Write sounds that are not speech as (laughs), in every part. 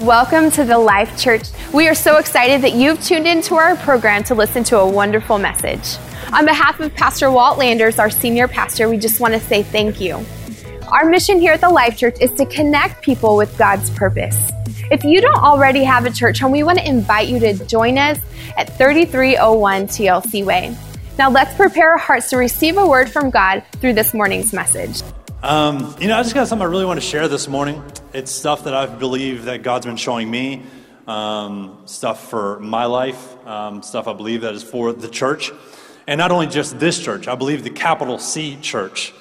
Welcome to the Life Church. We are so excited that you've tuned into our program to listen to a wonderful message. On behalf of Pastor Walt Landers, our senior pastor, we just want to say thank you. Our mission here at the Life Church is to connect people with God's purpose. If you don't already have a church home, we want to invite you to join us at 3301 TLC Way. Now let's prepare our hearts to receive a word from God through this morning's message. Um, you know, I just got something I really want to share this morning. It's stuff that I believe that God's been showing me, um, stuff for my life, um, stuff I believe that is for the church. And not only just this church, I believe the capital C church.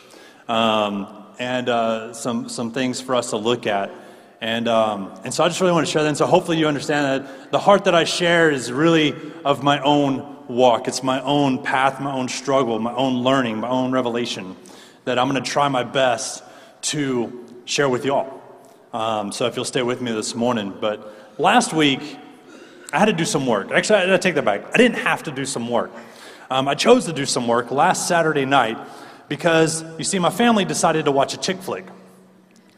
Um, and uh, some, some things for us to look at. And, um, and so I just really want to share that. And so hopefully you understand that the heart that I share is really of my own walk. It's my own path, my own struggle, my own learning, my own revelation that I'm going to try my best to share with y'all. Um, so if you'll stay with me this morning. But last week, I had to do some work. Actually, I, take that back. I didn't have to do some work. Um, I chose to do some work last Saturday night because, you see, my family decided to watch a chick flick.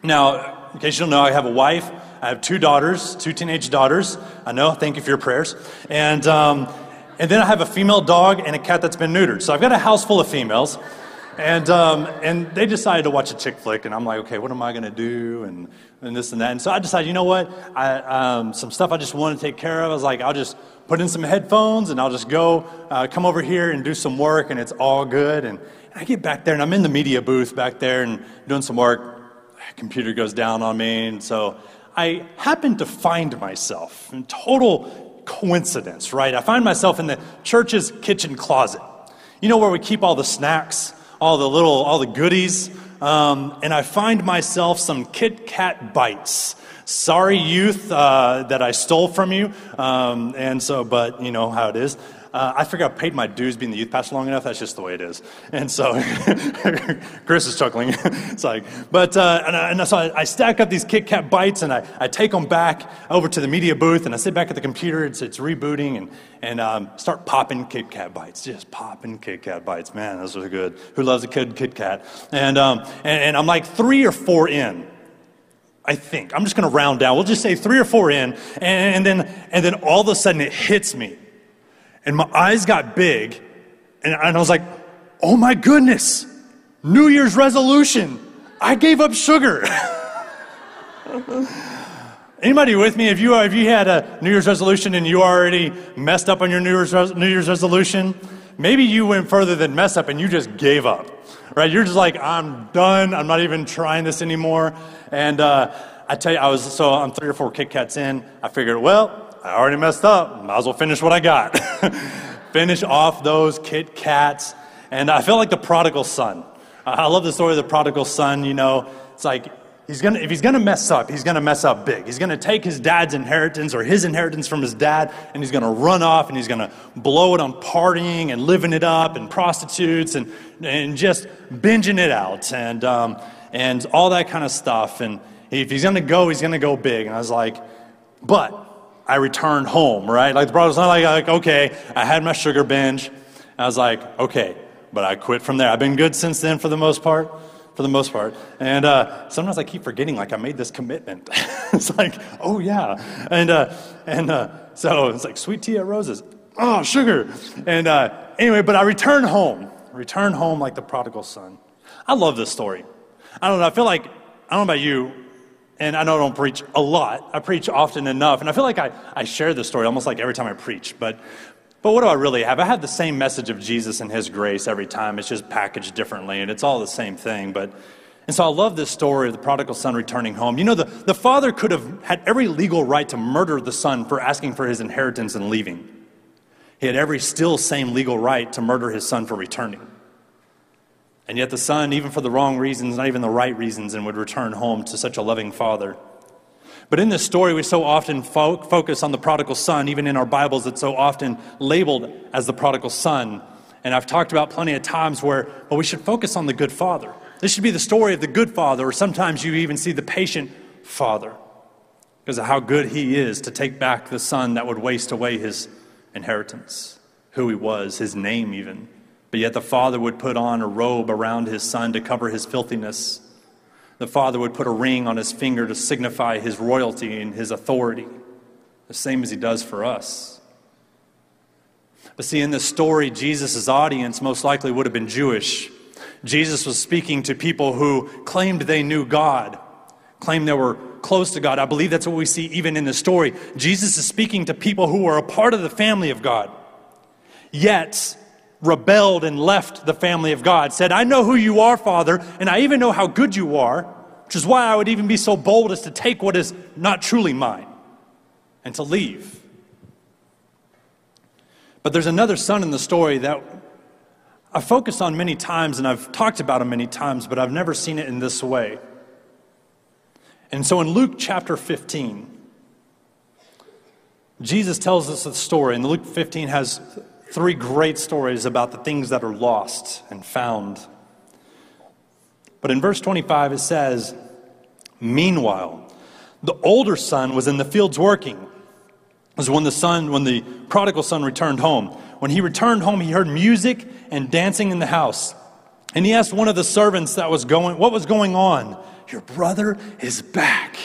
Now, in case you don't know, I have a wife. I have two daughters, two teenage daughters. I know, thank you for your prayers. And, um, and then I have a female dog and a cat that's been neutered. So I've got a house full of females. And, um, and they decided to watch a chick flick, and I'm like, okay, what am I going to do? And, and this and that. And so I decided, you know what? I, um, some stuff I just want to take care of. I was like, I'll just put in some headphones and I'll just go uh, come over here and do some work, and it's all good. And, and I get back there, and I'm in the media booth back there and doing some work. Computer goes down on me, and so I happen to find myself in total coincidence, right? I find myself in the church's kitchen closet. You know where we keep all the snacks? All the little, all the goodies. Um, and I find myself some Kit Kat bites. Sorry, youth, uh, that I stole from you. Um, and so, but you know how it is. Uh, I figure I paid my dues being the youth pastor long enough. That's just the way it is. And so (laughs) Chris is chuckling. (laughs) it's like, but, uh, and, I, and, so I, I, stack up these Kit Kat bites and I, I take them back over to the media booth and I sit back at the computer. It's, it's rebooting and, and um, start popping Kit Kat bites. Just popping Kit Kat bites. Man, those are good. Who loves a kid Kit Kat? And, um, and, and I'm like three or four in. I think. I'm just going to round down. We'll just say three or four in, and, and, then, and then all of a sudden it hits me. And my eyes got big, and, and I was like, oh my goodness, New Year's resolution. I gave up sugar. (laughs) Anybody with me? If you, if you had a New Year's resolution and you already messed up on your New Year's, New Year's resolution, maybe you went further than mess up and you just gave up, right? You're just like, I'm done. I'm not even trying this anymore. And uh, I tell you, I was, so I'm three or four Kit Kats in. I figured, well, I already messed up. Might as well finish what I got. (laughs) finish off those Kit Kats. And I feel like the prodigal son. I love the story of the prodigal son. You know, it's like he's gonna, if he's going to mess up, he's going to mess up big. He's going to take his dad's inheritance or his inheritance from his dad, and he's going to run off and he's going to blow it on partying and living it up and prostitutes and, and just binging it out and, um, and all that kind of stuff. And if he's going to go, he's going to go big. And I was like, but I returned home, right? Like the brother's not like, like, okay, I had my sugar binge. I was like, okay, but I quit from there. I've been good since then for the most part, for the most part. And uh, sometimes I keep forgetting, like I made this commitment. (laughs) it's like, oh yeah, and uh, and uh, so it's like sweet tea at roses. Oh, sugar. And uh, anyway, but I returned home, returned home like the prodigal son. I love this story. I don't know. I feel like I don't know about you and I know I don't preach a lot. I preach often enough. And I feel like I, I share this story almost like every time I preach. But, but what do I really have? I have the same message of Jesus and his grace every time. It's just packaged differently, and it's all the same thing. But, and so I love this story of the prodigal son returning home. You know, the, the father could have had every legal right to murder the son for asking for his inheritance and leaving. He had every still same legal right to murder his son for returning. And yet the son, even for the wrong reasons, not even the right reasons, and would return home to such a loving father. But in this story, we so often fo- focus on the prodigal son. Even in our Bibles, it's so often labeled as the prodigal son. And I've talked about plenty of times where well, we should focus on the good father. This should be the story of the good father, or sometimes you even see the patient father because of how good he is to take back the son that would waste away his inheritance, who he was, his name, even. But yet the father would put on a robe around his son to cover his filthiness. the father would put a ring on his finger to signify his royalty and his authority, the same as he does for us. But see, in this story, Jesus' audience most likely would have been Jewish. Jesus was speaking to people who claimed they knew God, claimed they were close to God. I believe that's what we see even in the story. Jesus is speaking to people who are a part of the family of God, yet rebelled and left the family of God, said, I know who you are, Father, and I even know how good you are, which is why I would even be so bold as to take what is not truly mine and to leave. But there's another son in the story that I've focused on many times and I've talked about him many times, but I've never seen it in this way. And so in Luke chapter 15, Jesus tells us the story, and Luke 15 has three great stories about the things that are lost and found. But in verse 25, it says, Meanwhile, the older son was in the fields working. It was when the son, when the prodigal son returned home. When he returned home, he heard music and dancing in the house. And he asked one of the servants that was going, what was going on? Your brother is back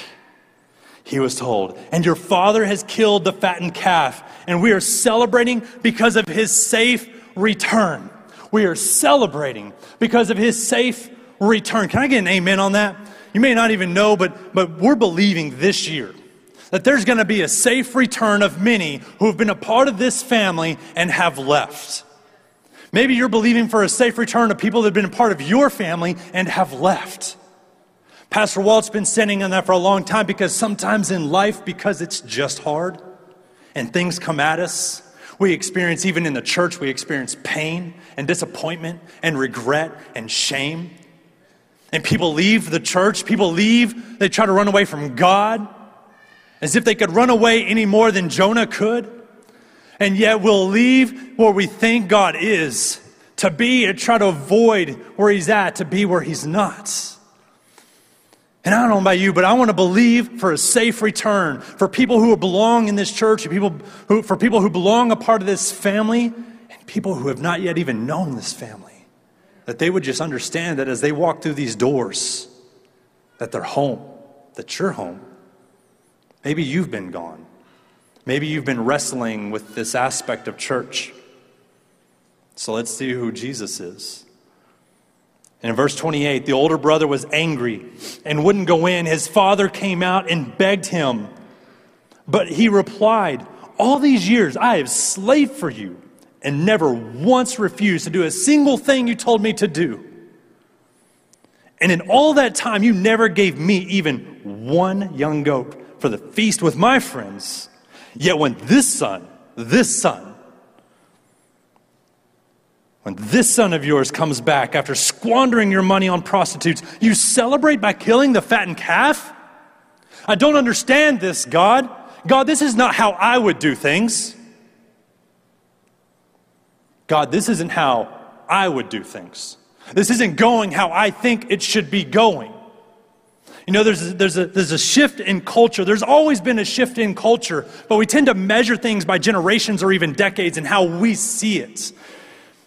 he was told. And your father has killed the fattened calf, and we are celebrating because of his safe return. We are celebrating because of his safe return. Can I get an amen on that? You may not even know, but, but we're believing this year that there's going to be a safe return of many who have been a part of this family and have left. Maybe you're believing for a safe return of people that have been a part of your family and have left. Pastor Walt's been sending on that for a long time because sometimes in life, because it's just hard and things come at us, we experience, even in the church, we experience pain and disappointment and regret and shame. And people leave the church, people leave, they try to run away from God as if they could run away any more than Jonah could. And yet we'll leave where we think God is to be and try to avoid where He's at to be where He's not. And I don't know about you, but I want to believe for a safe return for people who belong in this church, people who, for people who belong a part of this family, and people who have not yet even known this family. That they would just understand that as they walk through these doors, that they're home, that you're home. Maybe you've been gone. Maybe you've been wrestling with this aspect of church. So let's see who Jesus is. And in verse 28, the older brother was angry and wouldn't go in. His father came out and begged him. But he replied, All these years I have slaved for you and never once refused to do a single thing you told me to do. And in all that time, you never gave me even one young goat for the feast with my friends. Yet when this son, this son, when this son of yours comes back after squandering your money on prostitutes, you celebrate by killing the fattened calf? I don't understand this, God. God, this is not how I would do things. God, this isn't how I would do things. This isn't going how I think it should be going. You know, there's there's, a, there's a shift in culture. There's always been a shift in culture, but we tend to measure things by generations or even decades and how we see it.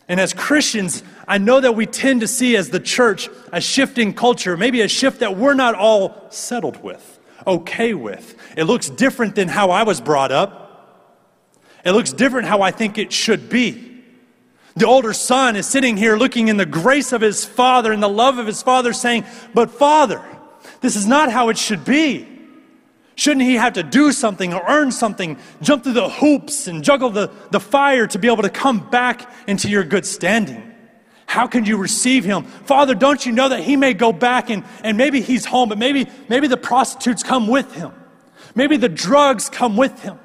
And as Christians, I know that we tend to see as the church a shifting culture, maybe a shift that we're not all settled with, okay with. It looks different than how I was brought up. It looks different how I think it should be. The older son is sitting here looking in the grace of his father and the love of his father, saying, But father, this is not how it should be. Shouldn't he have to do something or earn something, jump through the hoops and juggle the, the fire to be able to come back into your good standing? How can you receive him? Father, don't you know that he may go back and, and maybe he's home, but maybe, maybe the prostitutes come with him. Maybe the drugs come with him.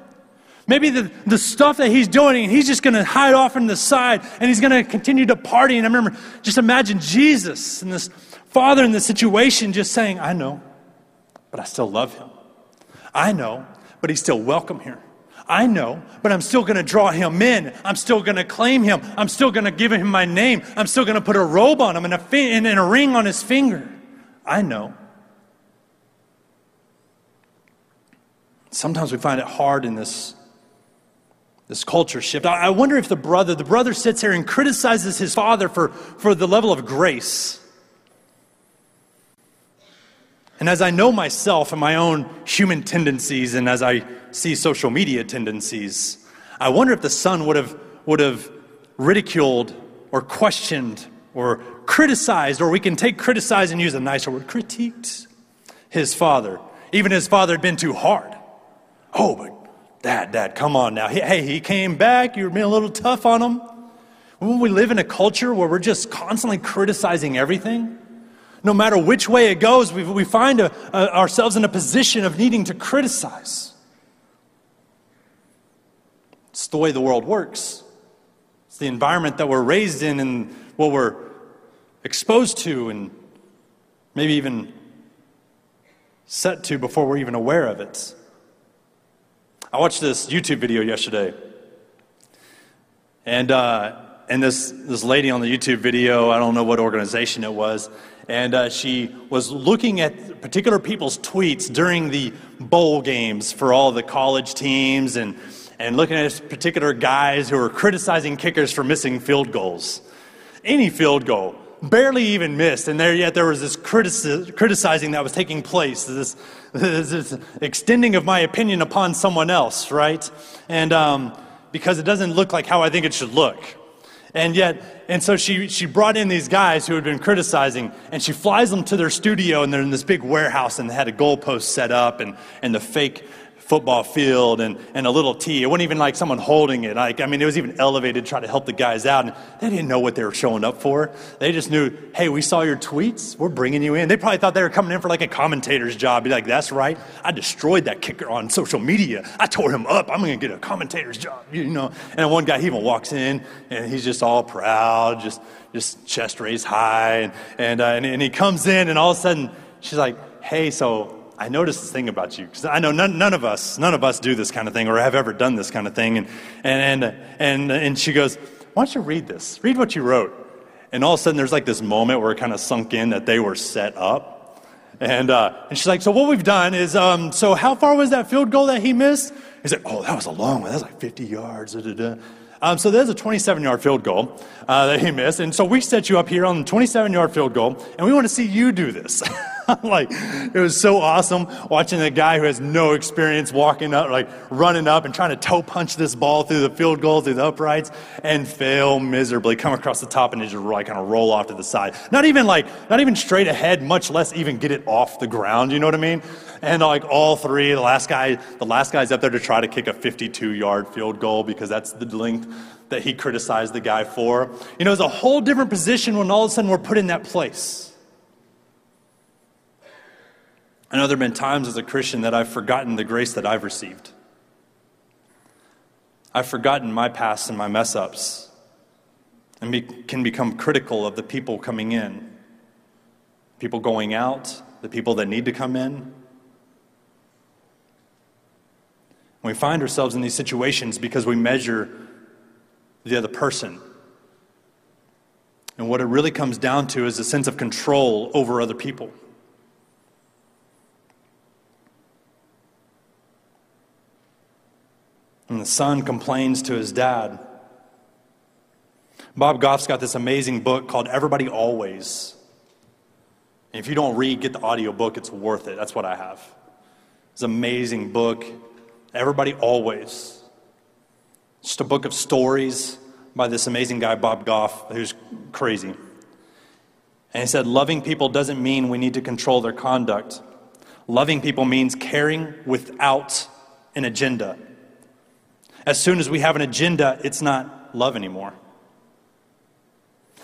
Maybe the, the stuff that he's doing, and he's just going to hide off in the side and he's going to continue to party. And I remember, just imagine Jesus and this father in the situation just saying, I know, but I still love him. I know, but he's still welcome here. I know, but I'm still going to draw him in. I'm still going to claim him. I'm still going to give him my name. I'm still going to put a robe on him and a, fi- and a ring on his finger. I know. Sometimes we find it hard in this, this culture shift. I, I wonder if the brother, the brother sits here and criticizes his father for, for the level of grace And as I know myself and my own human tendencies, and as I see social media tendencies, I wonder if the son would have, would have ridiculed or questioned or criticized, or we can take criticize and use a nicer word, critiqued his father. Even his father had been too hard. Oh, but dad, dad, come on now. Hey, he came back. You were being a little tough on him. When we live in a culture where we're just constantly criticizing everything, no matter which way it goes, we, we find a, a, ourselves in a position of needing to criticize. It's the way the world works. It's the environment that we're raised in and what we're exposed to and maybe even set to before we're even aware of it. I watched this YouTube video yesterday. And, uh, and this, this lady on the YouTube video, I don't know what organization it was, and uh, she was looking at particular people's tweets during the bowl games for all the college teams and, and looking at particular guys who were criticizing kickers for missing field goals. Any field goal, barely even missed, and there yet there was this critici- criticizing that was taking place, this, this, this, extending of my opinion upon someone else, right? And um, because it doesn't look like how I think it should look. And yet, and so she, she brought in these guys who had been criticizing, and she flies them to their studio, and they're in this big warehouse, and they had a goalpost set up, and, and the fake football field and, and a little tee. It wasn't even like someone holding it. Like, I mean, it was even elevated to try to help the guys out. And they didn't know what they were showing up for. They just knew, hey, we saw your tweets. We're bringing you in. They probably thought they were coming in for like a commentator's job. Be like, that's right. I destroyed that kicker on social media. I tore him up. I'm going to get a commentator's job, you know. And one guy, he even walks in and he's just all proud, just, just chest raised high. And, and, uh, and, and he comes in and all of a sudden she's like, hey, so I noticed this thing about you because I know none, none, of us, none of us do this kind of thing or have ever done this kind of thing. And, and, and, and, and she goes, why don't you read this? Read what you wrote. And all of a sudden there's like this moment where it kind of sunk in that they were set up. And, uh, and she's like, so what we've done is, um, so how far was that field goal that he missed? He's like, oh, that was a long one. That was like 50 yards. Da, da, da. Um, so there's a 27 yard field goal uh, that he missed. And so we set you up here on the 27 yard field goal, and we want to see you do this. (laughs) like, it was so awesome watching a guy who has no experience walking up, like running up and trying to toe punch this ball through the field goal, through the uprights, and fail miserably, come across the top and just like kind of roll off to the side. Not even like, not even straight ahead, much less even get it off the ground. You know what I mean? And like all three, the last guy, the last guy's up there to try to kick a 52 yard field goal because that's the length that he criticized the guy for. You know, it's a whole different position when all of a sudden we're put in that place. I know there have been times as a Christian that I've forgotten the grace that I've received. I've forgotten my past and my mess ups and be, can become critical of the people coming in, people going out, the people that need to come in. We find ourselves in these situations because we measure the other person. And what it really comes down to is a sense of control over other people. And the son complains to his dad. Bob Goff's got this amazing book called Everybody Always. And if you don't read, get the audio book, it's worth it. That's what I have. It's an amazing book. Everybody Always. Just a book of stories by this amazing guy, Bob Goff, who's crazy. And he said, Loving people doesn't mean we need to control their conduct. Loving people means caring without an agenda. As soon as we have an agenda, it's not love anymore.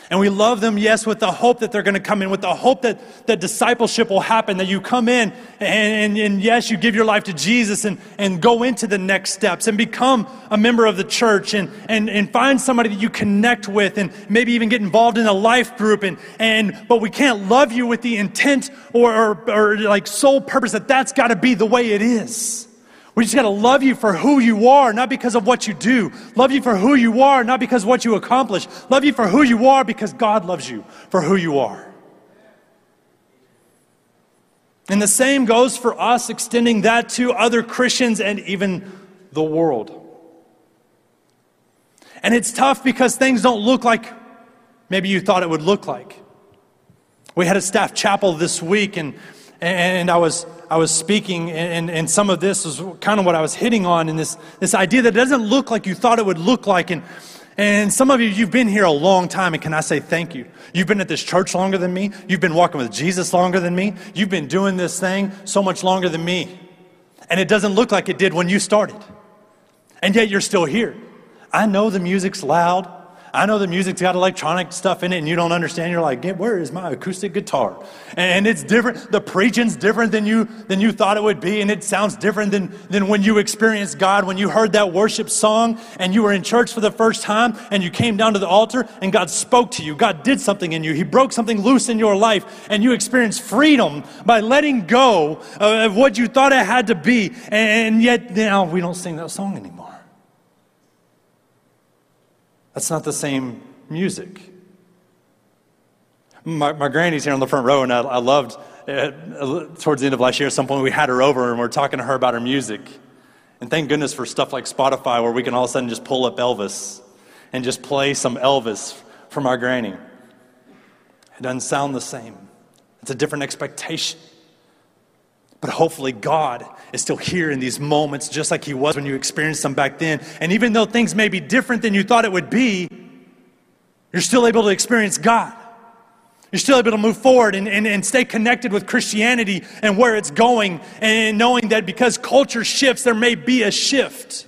And we love them, yes, with the hope that they're going to come in, with the hope that, that discipleship will happen, that you come in and, and, and, yes, you give your life to Jesus and, and go into the next steps and become a member of the church and, and, and find somebody that you connect with and maybe even get involved in a life group. And, and, but we can't love you with the intent or, or, or like sole purpose that that's got to be the way it is. We just got to love you for who you are, not because of what you do. Love you for who you are, not because of what you accomplish. Love you for who you are because God loves you for who you are. And the same goes for us, extending that to other Christians and even the world. And it's tough because things don't look like maybe you thought it would look like. We had a staff chapel this week, and And I was, I was speaking, and, and some of this was kind of what I was hitting on in this, this idea that it doesn't look like you thought it would look like. And, and some of you, you've been here a long time, and can I say thank you? You've been at this church longer than me. You've been walking with Jesus longer than me. You've been doing this thing so much longer than me. And it doesn't look like it did when you started. And yet you're still here. I know the music's loud. I know the music's got electronic stuff in it and you don't understand. You're like, where is my acoustic guitar? And it's different. The preaching's different than you, than you thought it would be. And it sounds different than, than when you experienced God, when you heard that worship song and you were in church for the first time and you came down to the altar and God spoke to you. God did something in you. He broke something loose in your life and you experienced freedom by letting go of what you thought it had to be. And yet now we don't sing that song anymore. That's not the same music. My, my granny's here on the front row, and I, I loved uh, towards the end of last year, at some point we had her over and we are talking to her about her music. And thank goodness for stuff like Spotify where we can all of a sudden just pull up Elvis and just play some Elvis from our granny. It doesn't sound the same, it's a different expectation. But hopefully, God is still here in these moments, just like He was when you experienced them back then. And even though things may be different than you thought it would be, you're still able to experience God. You're still able to move forward and, and, and stay connected with Christianity and where it's going, and knowing that because culture shifts, there may be a shift.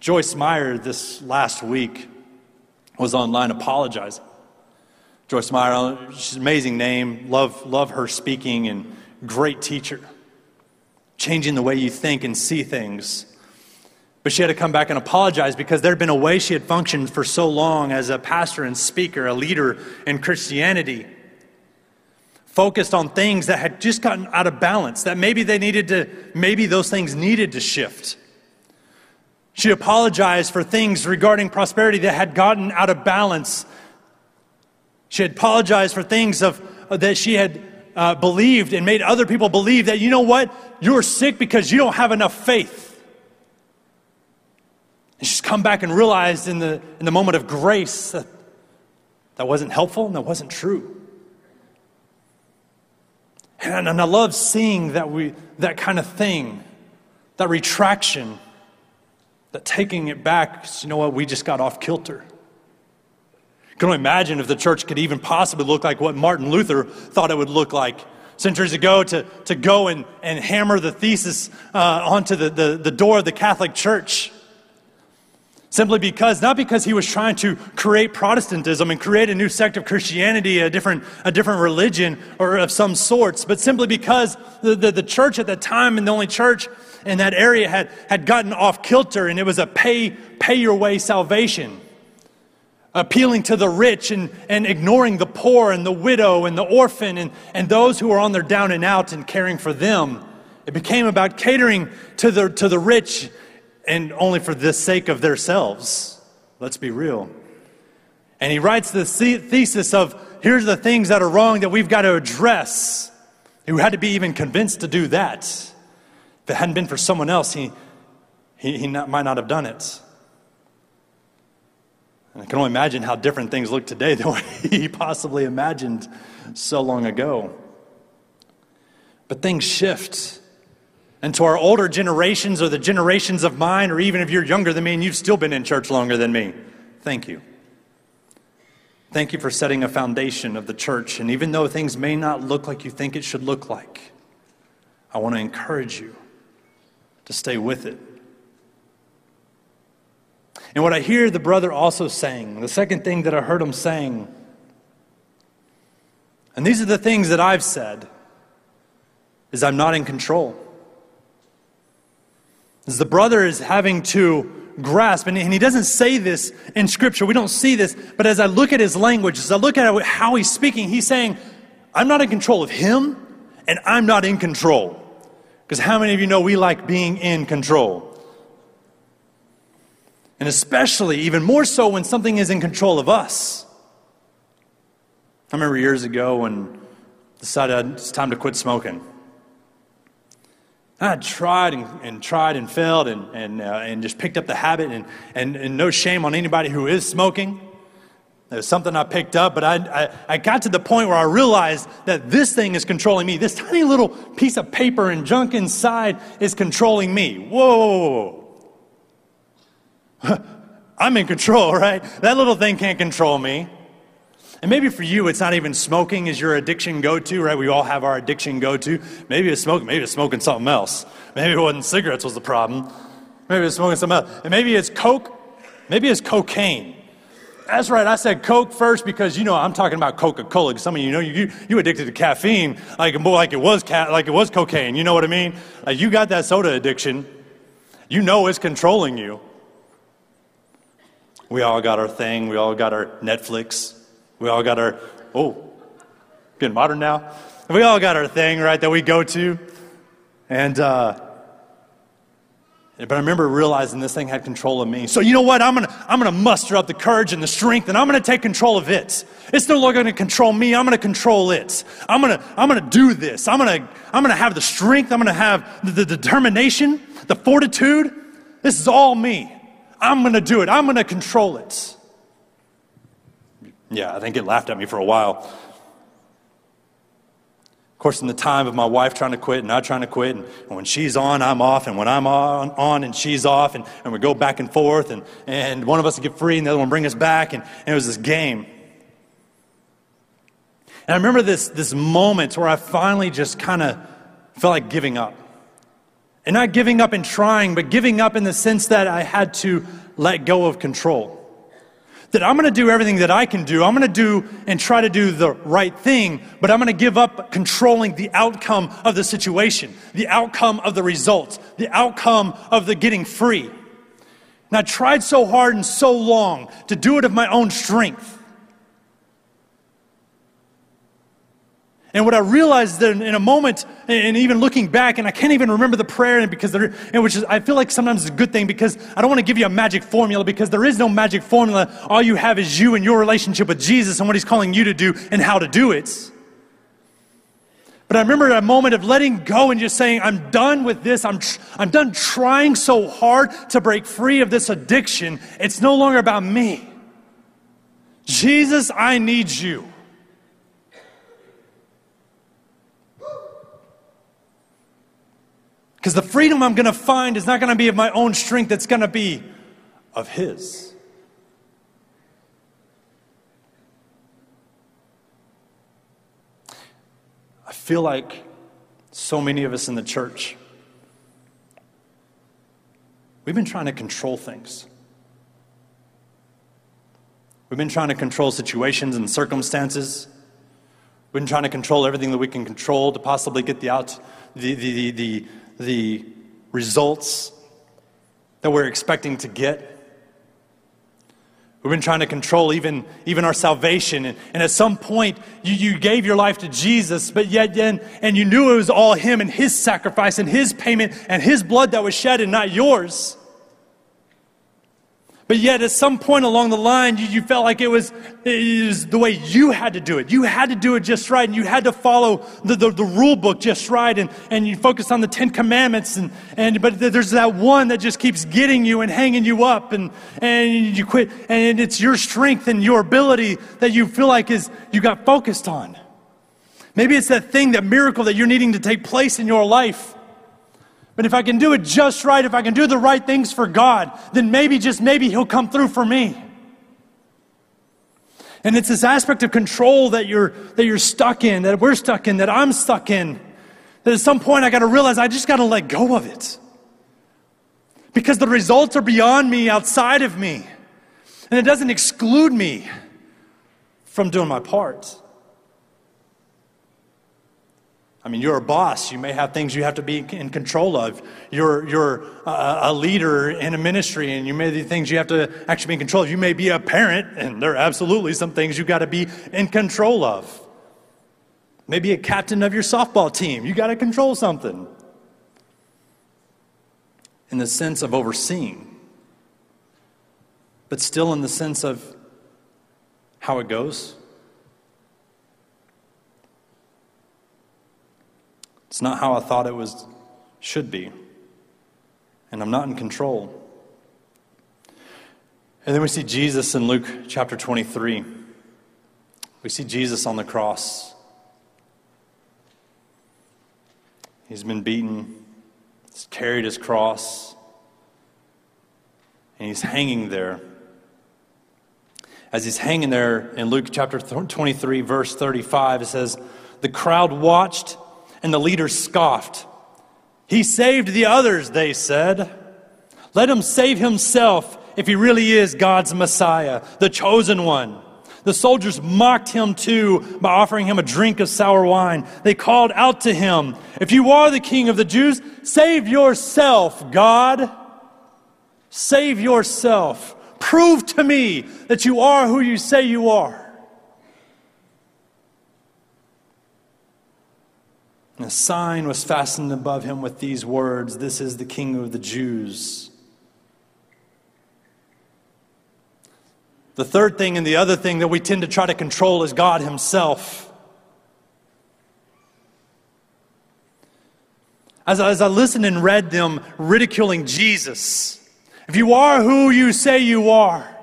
Joyce Meyer, this last week, was online apologizing Joyce Meyer, she's an amazing name. Love, love her speaking and great teacher. Changing the way you think and see things. But she had to come back and apologize because there had been a way she had functioned for so long as a pastor and speaker, a leader in Christianity. Focused on things that had just gotten out of balance, that maybe they needed to, maybe those things needed to shift. She apologized for things regarding prosperity that had gotten out of balance she had apologized for things of, uh, that she had uh, believed and made other people believe that, you know what, you're sick because you don't have enough faith. And she's come back and realized in the, in the moment of grace that that wasn't helpful and that wasn't true. And, and I love seeing that, we, that kind of thing, that retraction, that taking it back, you know what, we just got off kilter. Can only imagine if the church could even possibly look like what Martin Luther thought it would look like centuries ago to, to go and, and hammer the thesis uh, onto the, the, the door of the Catholic Church. Simply because, not because he was trying to create Protestantism and create a new sect of Christianity, a different, a different religion or of some sorts, but simply because the, the, the church at that time and the only church in that area had, had gotten off kilter and it was a pay, pay your way salvation appealing to the rich and, and ignoring the poor and the widow and the orphan and, and those who are on their down and out and caring for them. It became about catering to the, to the rich and only for the sake of themselves. Let's be real. And he writes the thesis of here's the things that are wrong that we've got to address. Who had to be even convinced to do that. If it hadn't been for someone else, he, he, he not, might not have done it. And I can only imagine how different things look today than (laughs) what he possibly imagined so long ago. But things shift. And to our older generations or the generations of mine, or even if you're younger than me and you've still been in church longer than me, thank you. Thank you for setting a foundation of the church. And even though things may not look like you think it should look like, I want to encourage you to stay with it and what I hear the brother also saying, the second thing that I heard him saying, and these are the things that I've said, is I'm not in control. As the brother is having to grasp, and he doesn't say this in Scripture, we don't see this, but as I look at his language, as I look at how he's speaking, he's saying, I'm not in control of him, and I'm not in control. Because how many of you know we like being in control? And especially, even more so, when something is in control of us. I remember years ago when I decided it's time to quit smoking. I tried and, and tried and failed and, and, uh, and just picked up the habit, and, and, and no shame on anybody who is smoking. It was something I picked up, but I, I, I, got to the point where I realized that this thing is controlling me. This tiny little piece of paper and junk inside is controlling me. Whoa. (laughs) I'm in control, right? That little thing can't control me. And maybe for you, it's not even smoking is your addiction go to, right? We all have our addiction go to. Maybe it's smoking, maybe it's smoking something else. Maybe it wasn't cigarettes was the problem. Maybe it's smoking something else. And maybe it's coke, maybe it's cocaine. That's right. I said Coke first because you know I'm talking about Coca-Cola. Some of you know you you addicted to caffeine like like it was ca- like it was cocaine. You know what I mean? Like you got that soda addiction. You know it's controlling you. We all got our thing. We all got our Netflix. We all got our oh, getting modern now. We all got our thing right that we go to, and. uh but I remember realizing this thing had control of me. So you know what? I'm gonna, I'm gonna muster up the courage and the strength and I'm gonna take control of it. It's no longer gonna control me, I'm gonna control it. I'm gonna, I'm gonna do this. I'm gonna, I'm gonna have the strength, I'm gonna have the, the determination, the fortitude. This is all me. I'm gonna do it. I'm gonna control it. Yeah, I think it laughed at me for a while. Of course, in the time of my wife trying to quit and not trying to quit, and when she's on, I'm off, and when I'm on, on and she's off, and, and we go back and forth, and, and one of us would get free, and the other one bring us back, and, and it was this game. And I remember this, this moment where I finally just kind of felt like giving up. And not giving up in trying, but giving up in the sense that I had to let go of control that I'm going to do everything that I can do. I'm going to do and try to do the right thing, but I'm going to give up controlling the outcome of the situation, the outcome of the results, the outcome of the getting free. And I tried so hard and so long to do it of my own strength. And what I realized that in a moment, and even looking back, and I can't even remember the prayer, because there, which is, I feel like sometimes it's a good thing because I don't want to give you a magic formula because there is no magic formula. All you have is you and your relationship with Jesus and what He's calling you to do and how to do it. But I remember a moment of letting go and just saying, I'm done with this. I'm, tr- I'm done trying so hard to break free of this addiction. It's no longer about me. Jesus, I need you. Because the freedom I'm going to find is not going to be of my own strength, it's going to be of His. I feel like so many of us in the church, we've been trying to control things. We've been trying to control situations and circumstances. We've been trying to control everything that we can control to possibly get the out the, the, the, the, the results that we're expecting to get. We've been trying to control even, even our salvation. And, and at some point, you, you gave your life to Jesus, but yet then, and you knew it was all Him and His sacrifice and His payment and His blood that was shed and not yours. But yet, at some point along the line, you, you felt like it was, it was, the way you had to do it. You had to do it just right, and you had to follow the, the, the, rule book just right, and, and you focus on the Ten Commandments. And, and, but there's that one that just keeps getting you and hanging you up, and, and you quit. And it's your strength and your ability that you feel like is you got focused on. Maybe it's that thing, that miracle that you're needing to take place in your life. But if I can do it just right, if I can do the right things for God, then maybe, just maybe, He'll come through for me. And it's this aspect of control that you're, that you're stuck in, that we're stuck in, that I'm stuck in. That at some point I got to realize I just got to let go of it. Because the results are beyond me, outside of me. And it doesn't exclude me from doing my part. I mean, you're a boss. You may have things you have to be in control of. You're, you're a, a leader in a ministry, and you may be things you have to actually be in control of. You may be a parent, and there are absolutely some things you've got to be in control of. Maybe a captain of your softball team. You got to control something. In the sense of overseeing, but still in the sense of how it goes. It's not how I thought it was should be. And I'm not in control. And then we see Jesus in Luke chapter 23. We see Jesus on the cross. He's been beaten, he's carried his cross, and he's hanging there. As he's hanging there in Luke chapter 23, verse 35, it says, The crowd watched and the leaders scoffed. He saved the others, they said. Let him save himself if he really is God's Messiah, the chosen one. The soldiers mocked him too by offering him a drink of sour wine. They called out to him, If you are the king of the Jews, save yourself, God. Save yourself. Prove to me that you are who you say you are. And a sign was fastened above him with these words This is the King of the Jews. The third thing and the other thing that we tend to try to control is God Himself. As, as I listened and read them ridiculing Jesus, if you are who you say you are,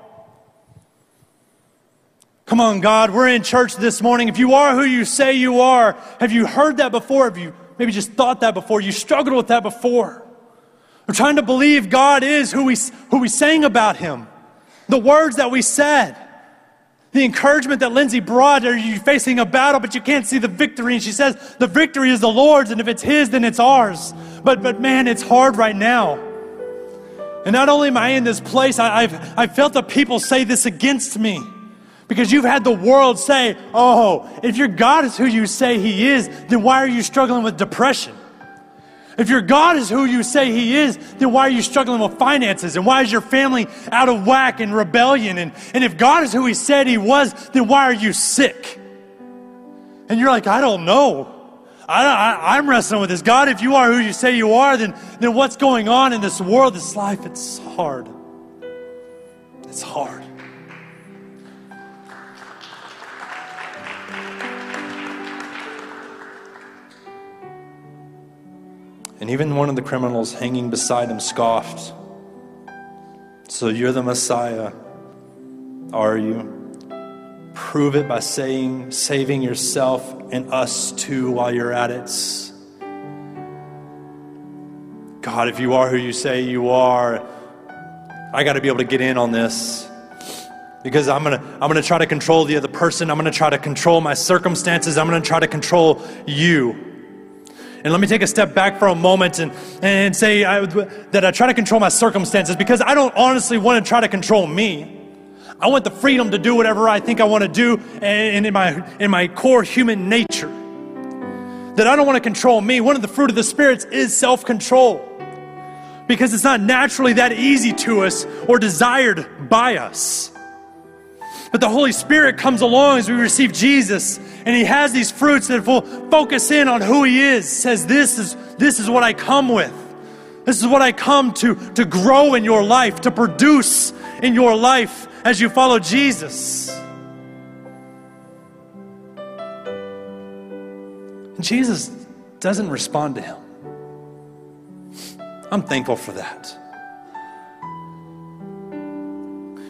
come on, God, we're in church this morning. If you are who you say you are, have you heard that before? Have you maybe just thought that before? You struggled with that before. We're trying to believe God is who we, who we sang about Him the words that we said, the encouragement that Lindsay brought. Are you facing a battle, but you can't see the victory? And she says, the victory is the Lord's, and if it's His, then it's ours. But, but man, it's hard right now. And not only am I in this place, I, have I've felt the people say this against me. Because you've had the world say, oh, if your God is who you say He is, then why are you struggling with depression? If your God is who you say He is, then why are you struggling with finances? And why is your family out of whack and rebellion? And, and if God is who He said He was, then why are you sick? And you're like, I don't know. I, am wrestling with this. God, if you are who you say you are, then, then what's going on in this world, this life? It's hard. It's hard. And even one of the criminals hanging beside him scoffed. So you're the Messiah, are you? Prove it by saying, saving yourself and us too while you're at it. God, if you are who you say you are, I got to be able to get in on this because I'm gonna I'm gonna try to control the other person. I'm gonna try to control my circumstances. I'm gonna try to control you. And let me take a step back for a moment and, and say I, that I try to control my circumstances because I don't honestly want to try to control me. I want the freedom to do whatever I think I want to do and in my, in my core human nature. That I don't want to control me. One of the fruit of the spirits is self control because it's not naturally that easy to us or desired by us. But the Holy Spirit comes along as we receive Jesus, and He has these fruits that will focus in on who He is. Says, This is, this is what I come with. This is what I come to, to grow in your life, to produce in your life as you follow Jesus. Jesus doesn't respond to him. I'm thankful for that.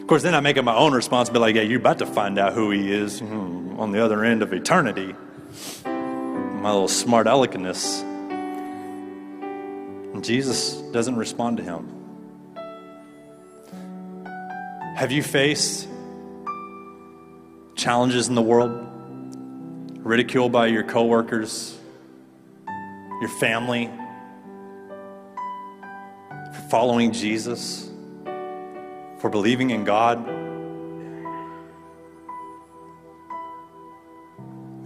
Of course, then I make it my own responsibility. Like, yeah, you're about to find out who he is hmm, on the other end of eternity. My little smart. And Jesus doesn't respond to him. Have you faced challenges in the world? Ridicule by your coworkers, your family, for following Jesus? for believing in God.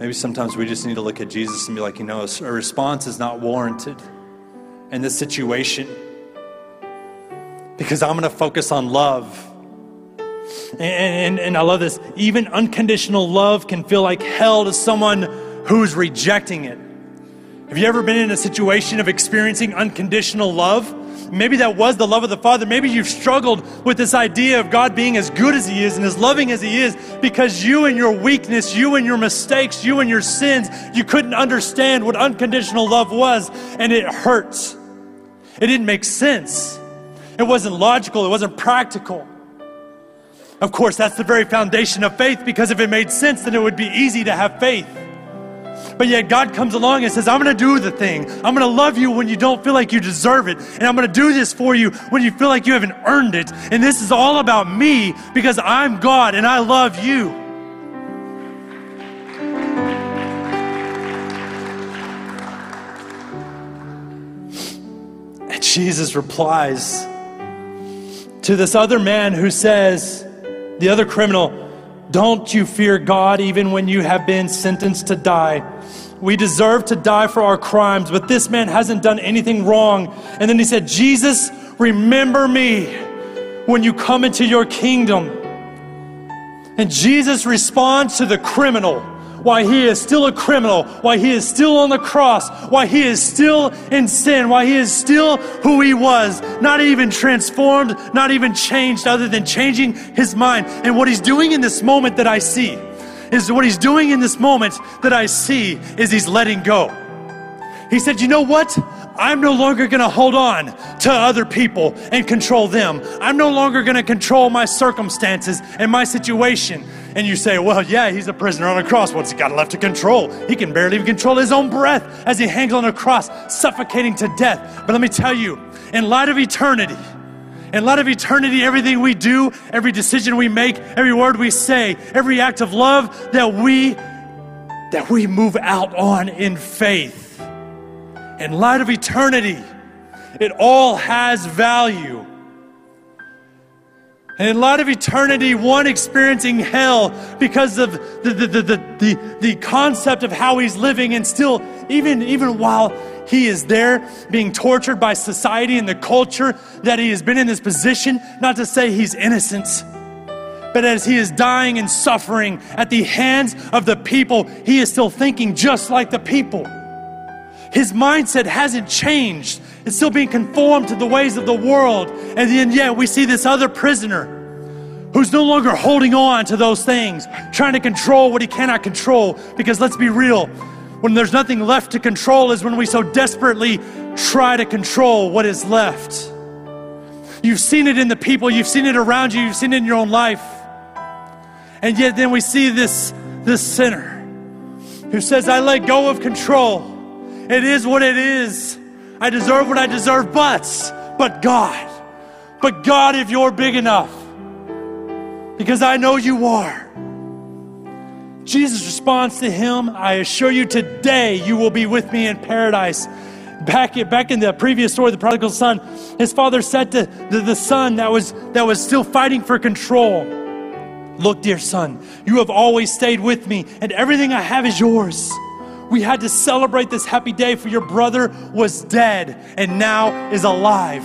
Maybe sometimes we just need to look at Jesus and be like, you know, a response is not warranted in this situation because I'm going to focus on love. And, and, and, I love this. Even unconditional love can feel like hell to someone who's rejecting it. Have you ever been in a situation of experiencing unconditional love? Maybe that was the love of the Father. Maybe you've struggled with this idea of God being as good as He is and as loving as He is because you and your weakness, you and your mistakes, you and your sins, you couldn't understand what unconditional love was, and it hurts. It didn't make sense. It wasn't logical, it wasn't practical. Of course, that's the very foundation of faith because if it made sense, then it would be easy to have faith. But yet, God comes along and says, I'm going to do the thing. I'm going to love you when you don't feel like you deserve it. And I'm going to do this for you when you feel like you haven't earned it. And this is all about me because I'm God and I love you. And Jesus replies to this other man who says, the other criminal, don't you fear God even when you have been sentenced to die? We deserve to die for our crimes, but this man hasn't done anything wrong. And then he said, Jesus, remember me when you come into your kingdom. And Jesus responds to the criminal why he is still a criminal, why he is still on the cross, why he is still in sin, why he is still who he was, not even transformed, not even changed, other than changing his mind. And what he's doing in this moment that I see is what he's doing in this moment that I see is he's letting go. He said, You know what? I'm no longer going to hold on to other people and control them. I'm no longer going to control my circumstances and my situation. And you say, well, yeah, he's a prisoner on a cross. What's he got left to control? He can barely even control his own breath as he hangs on a cross, suffocating to death. But let me tell you, in light of eternity, in light of eternity, everything we do, every decision we make, every word we say, every act of love that we that we move out on in faith. In light of eternity, it all has value. And in light of eternity, one experiencing hell because of the, the, the, the, the, concept of how he's living, and still, even, even while he is there being tortured by society and the culture that he has been in this position, not to say he's innocent, but as he is dying and suffering at the hands of the people, he is still thinking just like the people. His mindset hasn't changed. It's still being conformed to the ways of the world. And then, yet, we see this other prisoner who's no longer holding on to those things, trying to control what he cannot control. Because let's be real, when there's nothing left to control is when we so desperately try to control what is left. You've seen it in the people, you've seen it around you, you've seen it in your own life. And yet, then we see this, this sinner who says, I let go of control. It is what it is. I deserve what I deserve, but, but God, but God, if you're big enough, because I know you are. Jesus responds to him, I assure you today you will be with me in paradise. Back, back in the previous story, the prodigal son, his father said to the, the son that was, that was still fighting for control, Look, dear son, you have always stayed with me, and everything I have is yours. We had to celebrate this happy day for your brother was dead and now is alive.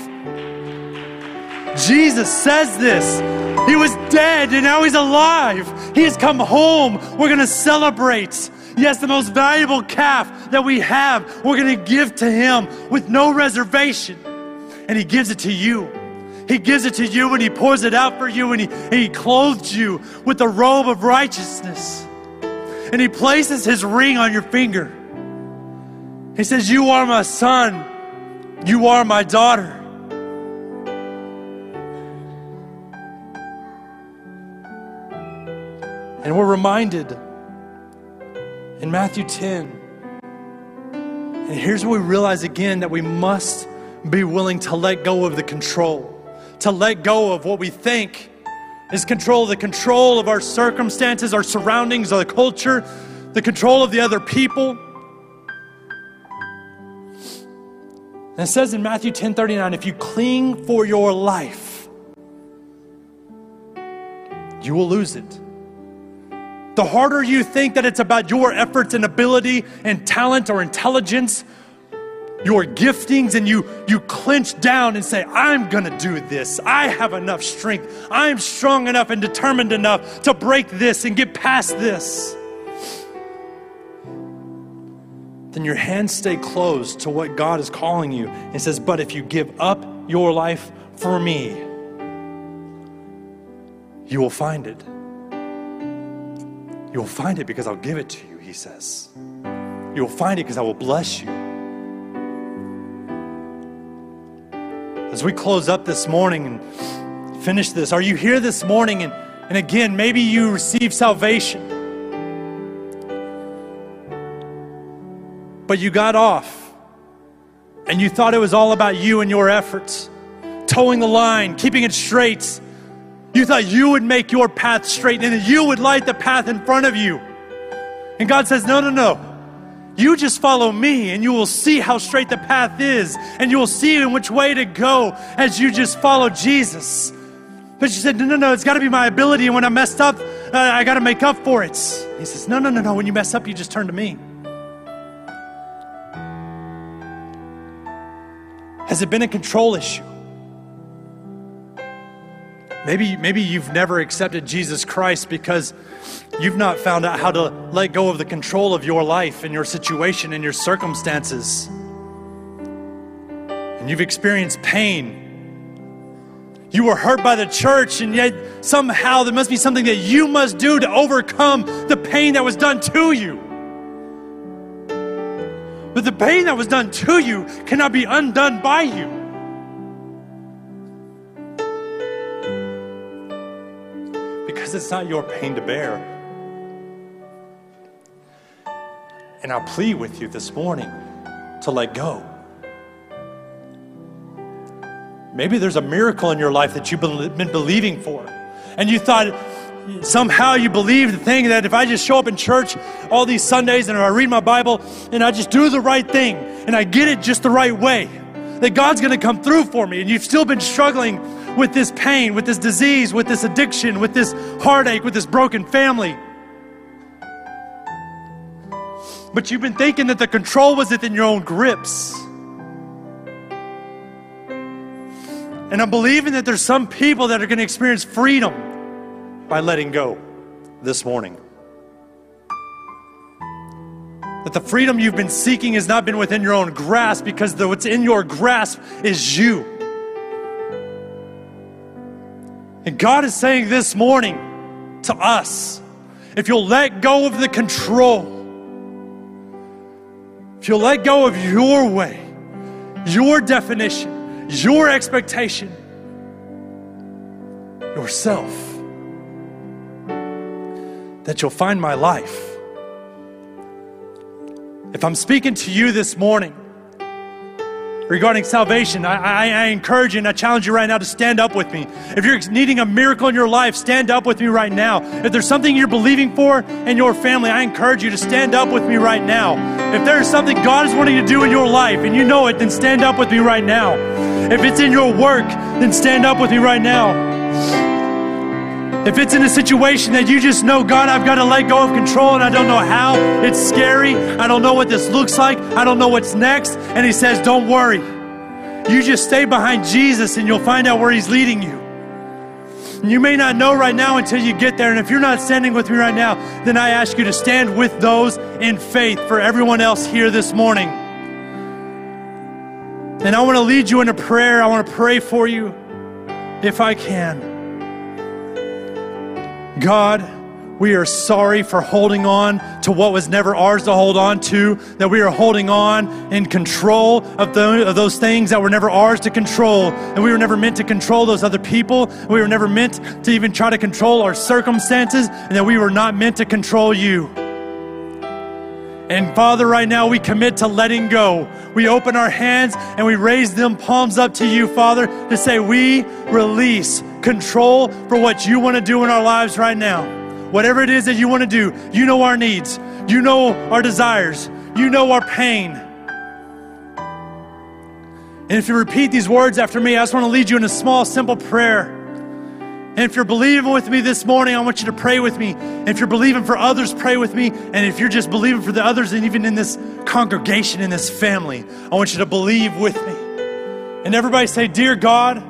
Jesus says this. He was dead and now he's alive. He has come home. We're going to celebrate. Yes, the most valuable calf that we have, we're going to give to him with no reservation. And he gives it to you. He gives it to you and he pours it out for you and he, and he clothes you with the robe of righteousness and he places his ring on your finger. He says, You are my son, you are my daughter. And we're reminded in Matthew 10. And here's where we realize again that we must be willing to let go of the control, to let go of what we think is control the control of our circumstances, our surroundings, our culture, the control of the other people. And it says in Matthew 10 39, if you cling for your life, you will lose it. The harder you think that it's about your efforts and ability and talent or intelligence, your giftings and you you clench down and say i'm to do this. I have enough strength. I'm strong enough and determined enough to break this and get past this. Then your hands stay closed to what god is calling you and says but if you give up your life for me you will find it. You will find it because i'll give it to you he says. You will find it because i will bless you As we close up this morning and finish this, are you here this morning and And again, maybe you received salvation, but you got off and you thought it was all about you and your efforts, toeing the line, keeping it straight. You thought you would make your path straight and that you would light the path in front of you. And God says, No, no, no. You just follow me and you will see how straight the path is and you will see in which way to go as you just follow Jesus. But she said, No, no, no, it's got to be my ability. And when I messed up, uh, I got to make up for it. He says, No, no, no, no. When you mess up, you just turn to me. Has it been a control issue? Maybe, maybe you've never accepted Jesus Christ because you've not found out how to let go of the control of your life and your situation and your circumstances. And you've experienced pain. You were hurt by the church, and yet somehow there must be something that you must do to overcome the pain that was done to you. But the pain that was done to you cannot be undone by you. It's not your pain to bear. And I plead with you this morning to let go. Maybe there's a miracle in your life that you've been believing for. And you thought, somehow you believe the thing that if I just show up in church all these Sundays and I read my Bible and I just do the right thing and I get it just the right way, that God's going to come through for me. And you've still been struggling with this pain, with this disease, with this addiction, with this heartache, with this broken family. But you've been thinking that the control was within your own grips. And I'm believing that there's some people that are going to experience freedom by letting go this morning. That the freedom you've been seeking has not been within your own grasp because the, what's in your grasp is you. And God is saying this morning to us if you'll let go of the control, if you'll let go of your way, your definition, your expectation, yourself that you'll find my life. If I'm speaking to you this morning regarding salvation, I, I, I, encourage you and I challenge you right now to stand up with me. If you're needing a miracle in your life, stand up with me right now. If there's something you're believing for in your family, I encourage you to stand up with me right now. If there is something God is wanting to do in your life and you know it, then stand up with me right now. If it's in your work, then stand up with me right now. If it's in a situation that you just know, God, I've got to let go of control and I don't know how, it's scary, I don't know what this looks like, I don't know what's next, and He says, Don't worry. You just stay behind Jesus and you'll find out where He's leading you. And you may not know right now until you get there. And if you're not standing with me right now, then I ask you to stand with those in faith for everyone else here this morning. And I want to lead you in a prayer. I want to pray for you if I can. God, we are sorry for holding on to what was never ours to hold on to, that we are holding on in control of, the, of, those things that were never ours to control. And we were never meant to control those other people. We were never meant to even try to control our circumstances, and that we were not meant to control you. And Father, right now we commit to letting go. We open our hands and we raise them palms up to you, Father, to say, We release control for what you want to do in our lives right now. Whatever it is that you want to do, you know our needs, you know our desires, you know our pain. And if you repeat these words after me, I just want to lead you in a small, simple prayer. And if you're believing with me this morning, I want you to pray with me. And if you're believing for others, pray with me. And if you're just believing for the others, and even in this congregation, in this family, I want you to believe with me. And everybody say, Dear God,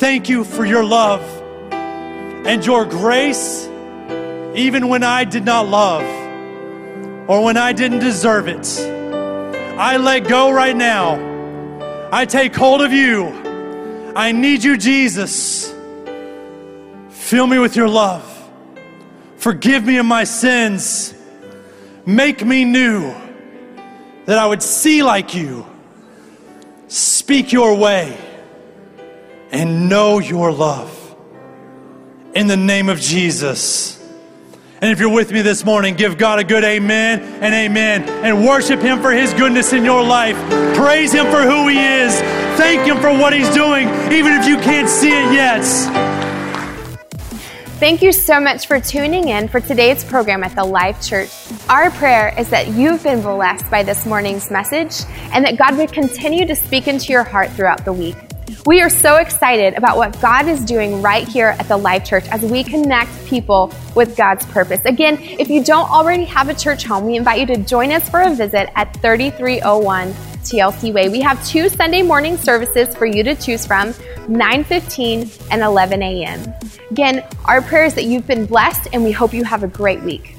Thank you for your love and your grace, even when I did not love or when I didn't deserve it. I let go right now. I take hold of you. I need you, Jesus. Fill me with your love. Forgive me of my sins. Make me new, that I would see like you, speak your way and know your love. in the name of Jesus. And if you're with me this morning, give God a good amen and amen and worship Him for His goodness in your life. Praise Him for who He is. Thank Him for what He's doing, even if you can't see it yet. Thank you so much for tuning in for today's program at the Life Church. Our prayer is that you've been blessed by this morning's message and that God would continue to speak into your heart throughout the week. We are so excited about what God is doing right here at the Life Church as we connect people with God's purpose. Again, if you don't already have a church home, we invite you to join us for a visit at 3301 TLC Way. We have two Sunday morning services for you to choose from, 9:15 and 11 a.m. Again, our prayer is that you've been blessed and we hope you have a great week.